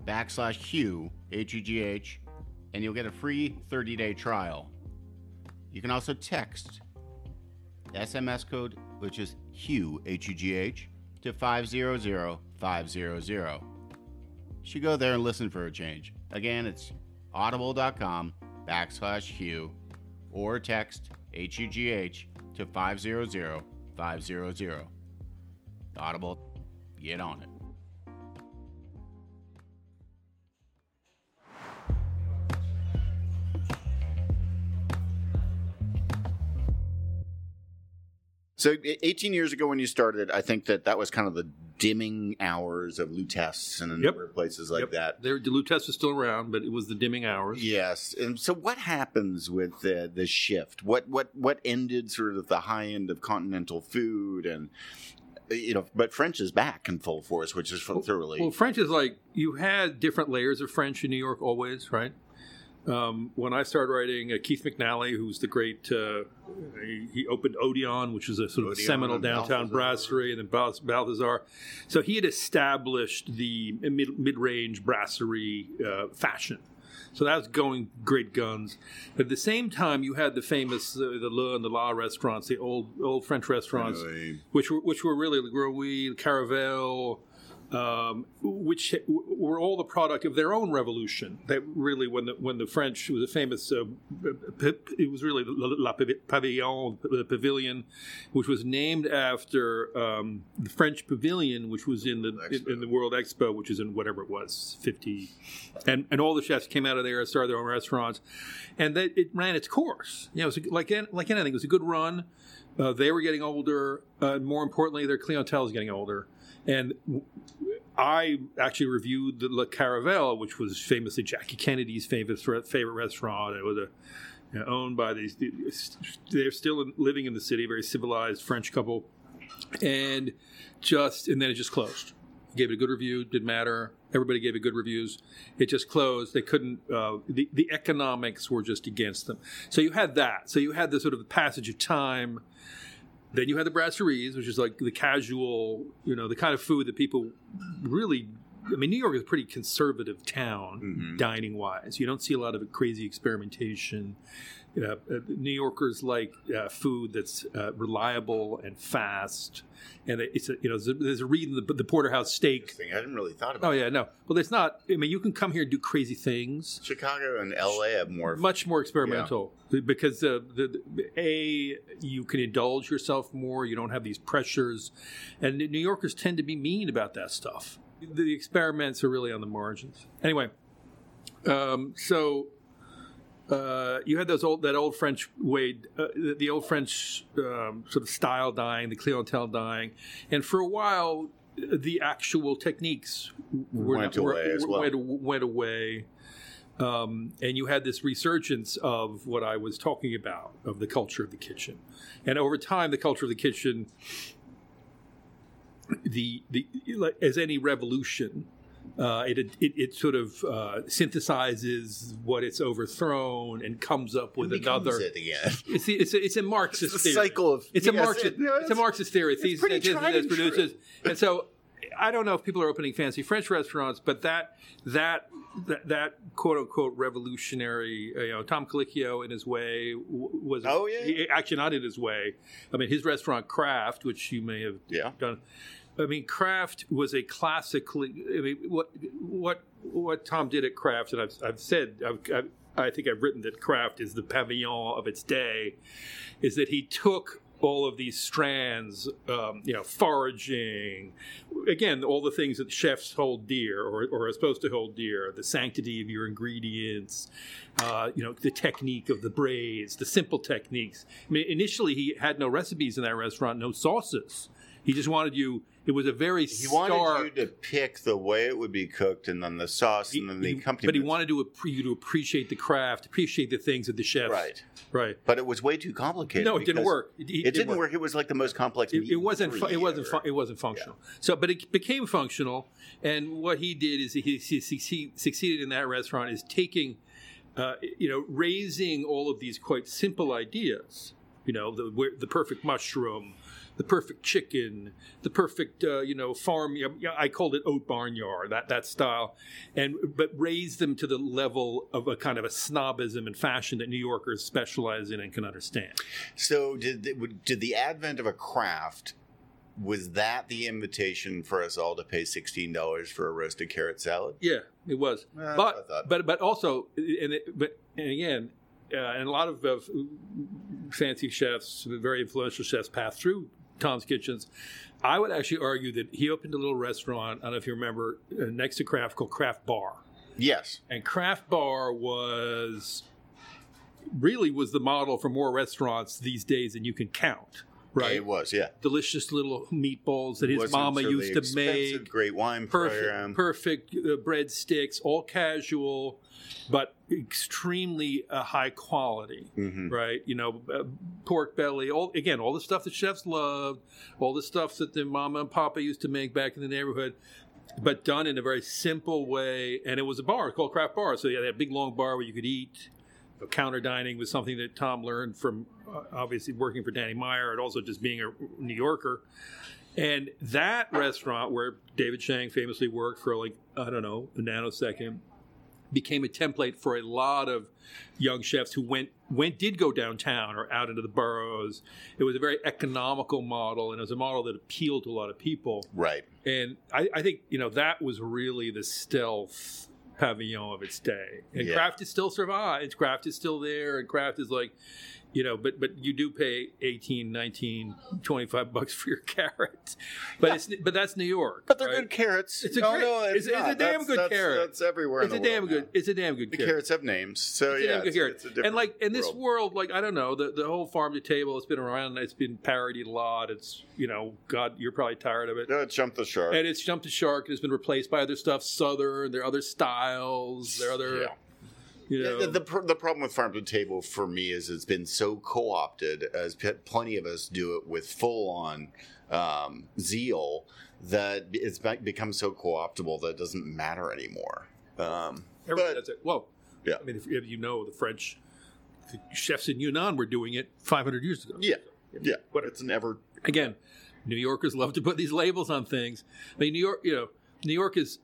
backslash Hugh, and you'll get a free 30 day trial. You can also text SMS code, which is Hugh, H U G H, to 500 500. Should go there and listen for a change. Again, it's audible.com backslash Hugh or text H U G H to 500 500. Audible, get on it. So, e- 18 years ago when you started, I think that that was kind of the dimming hours of Lutece and a Yep. number of places like Yep. that. There, the Lutece was still around, but it was the dimming hours. Yes, and so what happens with the the shift? What what what ended sort of the high end of continental food, and you know, but French is back in full force, which is thoroughly. Well, French is like you had different layers of French in New York always, right? Um, when I started writing, uh, Keith McNally, who's the great, uh, he, he opened Odeon, which is a sort of Odeon seminal downtown Balthazar. brasserie, and then Balthazar. So he had established the mid- mid-range brasserie uh, fashion. So that was going great guns. At the same time, you had the famous uh, the Le and the La restaurants, the old old French restaurants Really? which were which were really the Grouy, Caravelle, um, which were all the product of their own revolution. That really, when the when the French was a famous, uh, it was really La, Pavillon, the pavilion, which was named after um, the French pavilion, which was in the in, in the World Expo, which is in whatever it was, fifty, and and all the chefs came out of there and started their own restaurants, and that it ran its course. You know, it was a- like like anything, it was a good run. Uh, they were getting older. Uh, more importantly, their clientele is getting older. And I actually reviewed the Le Caravelle, which was famously Jackie Kennedy's favorite favorite restaurant. It was a you know, owned by these. They're still in, living in the city, very civilized French couple, and just and then it just closed. Gave it a good review. Didn't matter. Everybody gave it good reviews. It just closed. They couldn't. Uh, the the economics were just against them. So you had that. So you had the sort of passage of time. Then you had the brasseries, which is like the casual, you know, the kind of food that people really I mean, New York is a pretty conservative town, Mhm. dining wise. You don't see a lot of crazy experimentation. You know, uh, New Yorkers like uh, food that's uh, reliable and fast, and it's a, you know there's a, reason the, the porterhouse steak. I hadn't really thought about Oh yeah, no. Well, it's not. I mean, you can come here and do crazy things. Chicago and LA have more. Much more experimental because uh, the, the a you can indulge yourself more. You don't have these pressures, and New Yorkers tend to be mean about that stuff. The experiments are really on the margins. Anyway, um, so uh, you had those old that old French way, uh, the, the old French um, sort of style dying, the clientele dying, and for a while the actual techniques were Went not- were- away as well. Went, went away. Um, and you had this resurgence of what I was talking about of the culture of the kitchen, and over time, the culture of the kitchen, the the as any revolution, uh, it, it it sort of uh, synthesizes what it's overthrown and comes up with becomes another. it again. It's it's a, it's a Marxist It's a theory. cycle of. It's a Marxist. it- no, it's a Marxist theory. it's pretty tried and produces, and so I don't know if people are opening fancy French restaurants, but that that that, that quote unquote revolutionary, you know, Tom Colicchio in his way was Oh, yeah. he- actually not in his way. I mean, his restaurant Craft, which you may have Yeah. done. I mean, Craft was a classically. I mean, what what what Tom did at Craft, and I've I've said I've, I've, I think I've written that Craft is the pavilion of its day, is that he took all of these strands, um, you know, foraging, again, all the things that chefs hold dear or, or are supposed to hold dear, the sanctity of your ingredients, uh, you know, the technique of the braids, the simple techniques. I mean, initially he had no recipes in that restaurant, no sauces. He just wanted you. It was a very He wanted stark. you to pick the way it would be cooked, and then the sauce, and then the he- accompaniment. but he wanted to you to appreciate the craft, appreciate the things of the chef. right. Right. But it was way too complicated. No, it didn't work. It, it- It didn't wa- work. It was like the most complex. It, it wasn't. Fu- it wasn't. Fu- it wasn't functional. So, but it became functional. And what he did is he, he succeed, succeeded in that restaurant is taking, uh, you know, raising all of these quite simple ideas. You know, the the perfect mushroom, the perfect chicken, the perfect uh, you know farm. I called it haute barnyard that that style, and but raise them to the level of a kind of a snobism and fashion that New Yorkers specialize in and can understand. So did the, did the advent of a craft was that the invitation for us all to pay sixteen dollars for a roasted carrot salad? Yeah, it was. That's but but but also and it, but and again uh, and a lot of uh, fancy chefs very influential chefs pass through tom's kitchens. I would actually argue that he opened a little restaurant i don't know if you remember uh, next to craft called craft bar. Yes. and craft bar was really was the model for more restaurants these days than you can count right It was. Yeah. delicious little meatballs that his mama used to make Great wine perfect, program. perfect uh, breadsticks, all casual, but extremely uh, high quality. Mhm. Right, you know, uh, pork belly. All again, all the stuff that chefs loved, all the stuff that the mama and papa used to make back in the neighborhood, but done in a very simple way. And it was a bar called Craft Bar, so you had that big long bar where you could eat. Counter dining was something that Tom learned from uh, obviously working for Danny Meyer and also just being a New Yorker. And that restaurant where David Chang famously worked for like, I don't know, a nanosecond, became a template for a lot of young chefs who went went did go downtown or out into the boroughs. It was a very economical model and it was a model that appealed to a lot of people. Right. And I, I think, you know, that was really the stealth pavilion of its day. And Yeah. craft is still survives. Craft is still there and craft is like you know, but but you do pay 18, 19, 25 bucks for your carrots. But it's but that's New York. But they're right? good carrots. It's a no, great- no, it's- it's a damn That's- good that's- carrot. That's everywhere. It's a damn good. now. It's a damn good The carrot. carrots have names, so It's a yeah, damn good it's, carrot. it's a different and like in this world. world, like I don't know, the the whole farm to table it's been around. It's been parodied a lot. It's you know, God, you're probably tired of it. No, it jumped the shark. And it's jumped the shark. And it's been replaced by other stuff, Southern. There are other styles. There are other, Yeah. You know, The, the, the problem with farm to table for me is it's been so co-opted, as p- plenty of us do it with full-on um, zeal, that it's become so co-optable that it doesn't matter anymore. Um, everybody but- does it. Well, Yeah. I mean, if, if you know the French the chefs in Yunnan were doing it 500 years ago. yeah, yeah, But it's never. again, New Yorkers love to put these labels on things. I mean, New York, you know, New York is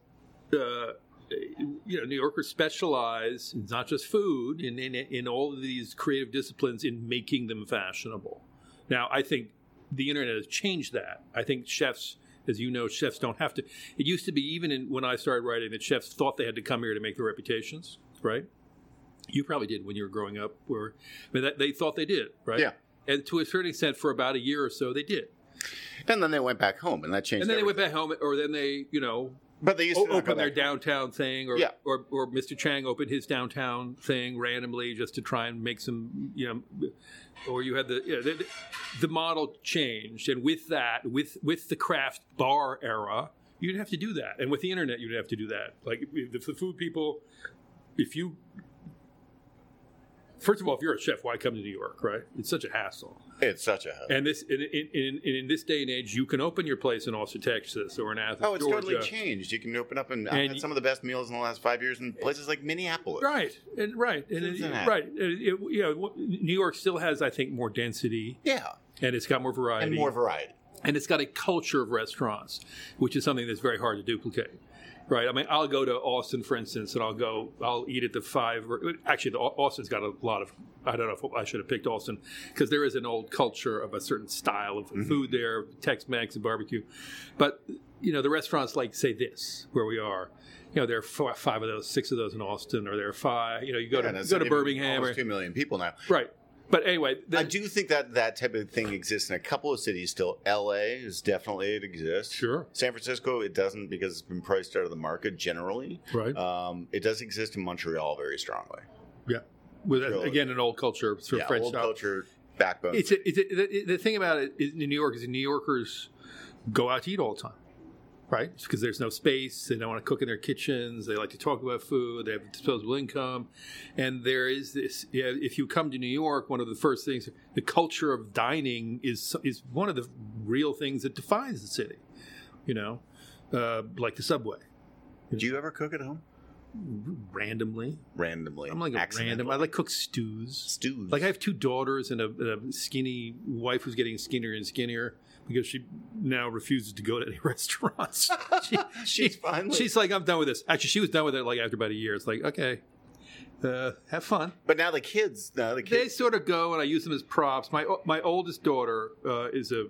uh, you know, New Yorkers specialize, it's not just food, in, in, in all of these creative disciplines in making them fashionable. Now, I think the internet has changed that. I think chefs, as you know, chefs don't have to. It used to be, even in, when I started writing, that chefs thought they had to come here to make their reputations, right? You probably did when you were growing up, where I mean, that, they thought they did, right? Yeah. And to a certain extent, for about a year or so, they did. And then they went back home, and that changed. And then they went back home, or then they, you know, But they used to open their downtown thing, or, Yeah. or or Mr. Chang opened his downtown thing randomly just to try and make some, you know, or you had the yeah, the, the model changed, and with that, with with the craft bar era, you'd have to do that, and with the internet, you'd have to do that. Like if the food people, if you. First of all, if you're a chef, why come to New York, right? It's such a hassle. It's such a. Hassle. And this, in, in, in, in this day and age, you can open your place in Austin, Texas, or in Athens, Oh, it's Georgia. totally changed. You can open up and, I've had some of the best meals in the last five years in places like Minneapolis. Right, and right, and it, right. And it, you know, New York still has, I think, more density, Yeah, and it's got more variety, and more variety. and it's got a culture of restaurants, which is something that's very hard to duplicate. Right. I mean, I'll go to Austin, for instance, and I'll go. I'll eat at the five. Or, actually, the, Austin's got a lot of. I don't know if I should have picked Austin because there is an old culture of a certain style of mm-hmm. food there, Tex-Mex and barbecue. But you know, the restaurants like say this where we are. You know, there are four, five of those, six of those in Austin, or there are five. You know, you go Yeah, to go to Birmingham, or, two million people now. right? But anyway, I do think that that type of thing exists in a couple of cities still. L.A. is definitely it exists. Sure. San Francisco, it doesn't because it's been priced out of the market generally. right? Um, it does exist in Montreal very strongly. yeah. With really- again an old culture, sort yeah, French old style. culture backbone. It's, a, it's a, the, the thing about it is in New York is New Yorkers go out to eat all the time, right? Because there's no space. They don't want to cook in their kitchens. They like to talk about food. They have disposable income, and there is this. Yeah, if you come to New York, one of the first things, the culture of dining is is one of the real things that defines the city. You know, uh, like the subway, do you ever cook at home? randomly. Randomly. I'm like a random. I like cook stews. stews. Like I have two daughters and a, and a skinny wife who's getting skinnier and skinnier because she now refuses to go to any restaurants. She, She's finally- She's like, I'm done with this. Actually, she was done with it like after about a year. It's like, okay, uh, have fun. But now the kids, now the kids, They sort of go, and I use them as props. My my oldest daughter uh, is a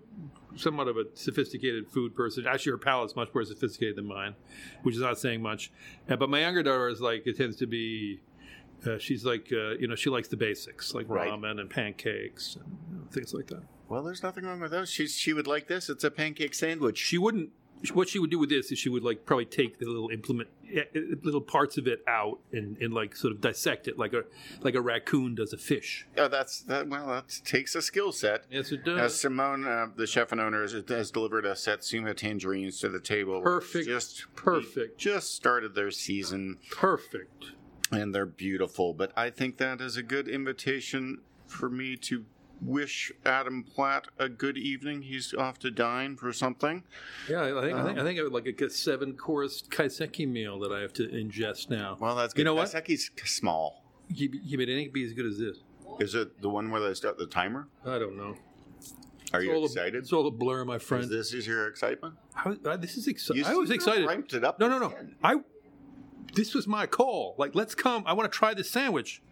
somewhat of a sophisticated food person. Actually, her palate's much more sophisticated than mine, which is not saying much. Uh, but my younger daughter is like it tends to be. Uh, she's like, uh, you know, she likes the basics, like Right. ramen and pancakes and you know, things like that. Well, there's nothing wrong with those. She's she would like this. It's a pancake sandwich. She wouldn't. What she would do with this is she would like probably take the little implement, eh, eh, little parts of it out and, and like sort of dissect it like a like a raccoon does a fish. Oh, that's that. Well, that takes a skill set. Yes, it As does. Simone, uh, the chef and owner, has, has delivered a Satsuma tangerines to the table. Perfect. Just Perfect. Just started their season, Perfect. and they're beautiful. But I think that is a good invitation for me to wish Adam Platt a good evening. He's off to dine for something. Yeah, I think I think I um, think I would like a seven course kaiseki meal that I have to ingest now. Well, that's good. You know what? Kaiseki's small. Yeah, but it ain't be as good as this. Is it the one where they start the timer? I don't know. Are It's you all a- excited? it's all a blur, my Is friend. Uh, this is your excitement? I, I, this is exciting. I was excited. Ramped it up. No, no, no. 10. I. This was my call. Like, let's come. I want to try this sandwich.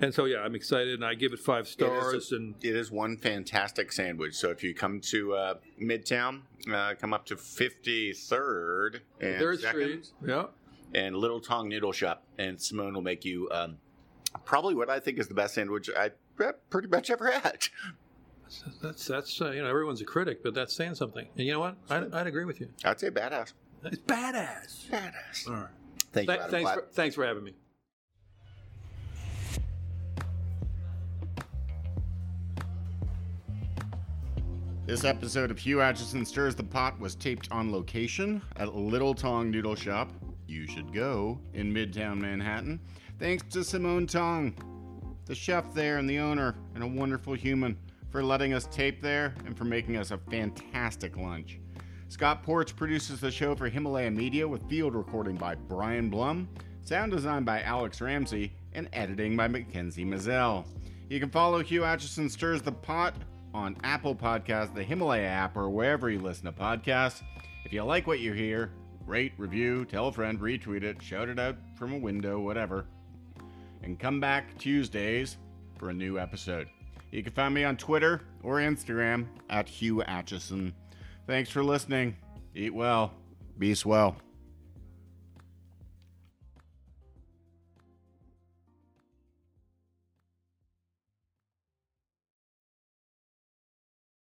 And so, yeah, I'm excited, and I give it five stars. and It is one fantastic sandwich. So if you come to uh, Midtown, uh, come up to 53rd and Third Second Street. Yeah. and Little Tong Noodle Shop, and Simone will make you um, probably what I think is the best sandwich I pretty much ever had. That's that's uh, you know everyone's a critic, but that's saying something. And you know what? I'd, I'd agree with you. I'd say badass. It's badass. Badass. All right. Thank you, Adam thanks Platt. for, thanks for having me. This episode of Hugh Acheson Stirs the Pot was taped on location at Little Tong Noodle Shop. You should go in Midtown Manhattan. Thanks to Simone Tong, the chef there and the owner, and a wonderful human, for letting us tape there and for making us a fantastic lunch. Scott Porch produces the show for Himalaya Media with field recording by Brian Blum, sound design by Alex Ramsey, and editing by Mackenzie Mazzell. You can follow Hugh Acheson Stirs the Pot on Apple Podcasts, the Himalaya app, or wherever you listen to podcasts. If you like what you hear, rate, review, tell a friend, retweet it, shout it out from a window, whatever. And come back Tuesdays for a new episode. You can find me on Twitter or Instagram at Hugh Acheson. Thanks for listening. Eat well. Be swell.